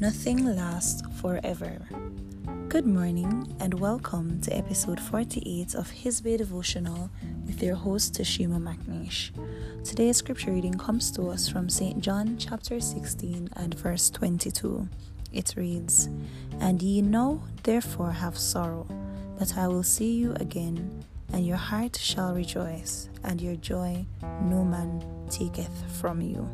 Nothing lasts forever. Good morning and welcome to episode 48 of His Bay Devotional with your host Tashima McNeish. Today's scripture reading comes to us from St. John chapter 16 and verse 22. It reads, And ye know therefore have sorrow, but I will see you again, and your heart shall rejoice, and your joy no man taketh from you.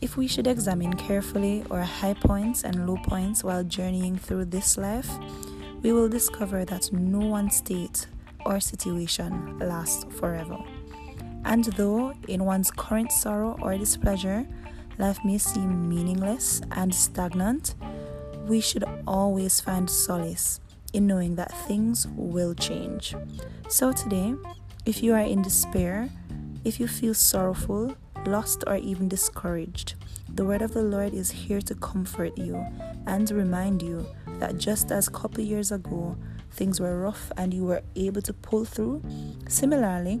If we should examine carefully our high points and low points while journeying through this life, we will discover that no one state or situation lasts forever. And though in one's current sorrow or displeasure, life may seem meaningless and stagnant, we should always find solace in knowing that things will change. So today, if you are in despair, if you feel sorrowful, lost, or even discouraged, the word of the Lord is here to comfort you and remind you that just as a couple years ago things were rough and you were able to pull through, similarly,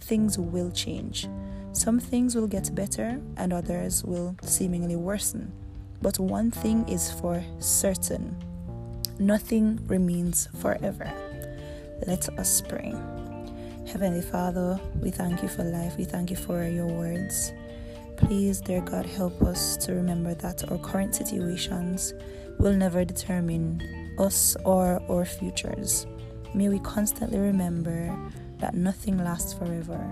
things will change. Some things will get better and others will seemingly worsen. But one thing is for certain nothing remains forever. Let us pray. Heavenly Father, we thank you for life. We thank you for your words. Please, dear God, help us to remember that our current situations will never determine us or our futures. May we constantly remember that nothing lasts forever,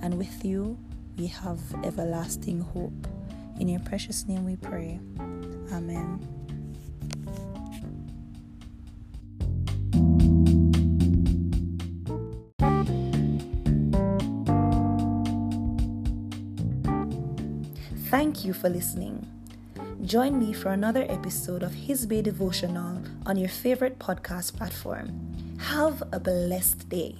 and with you we have everlasting hope. In your precious name we pray. Amen. Thank you for listening. Join me for another episode of His Bay Devotional on your favorite podcast platform. Have a blessed day.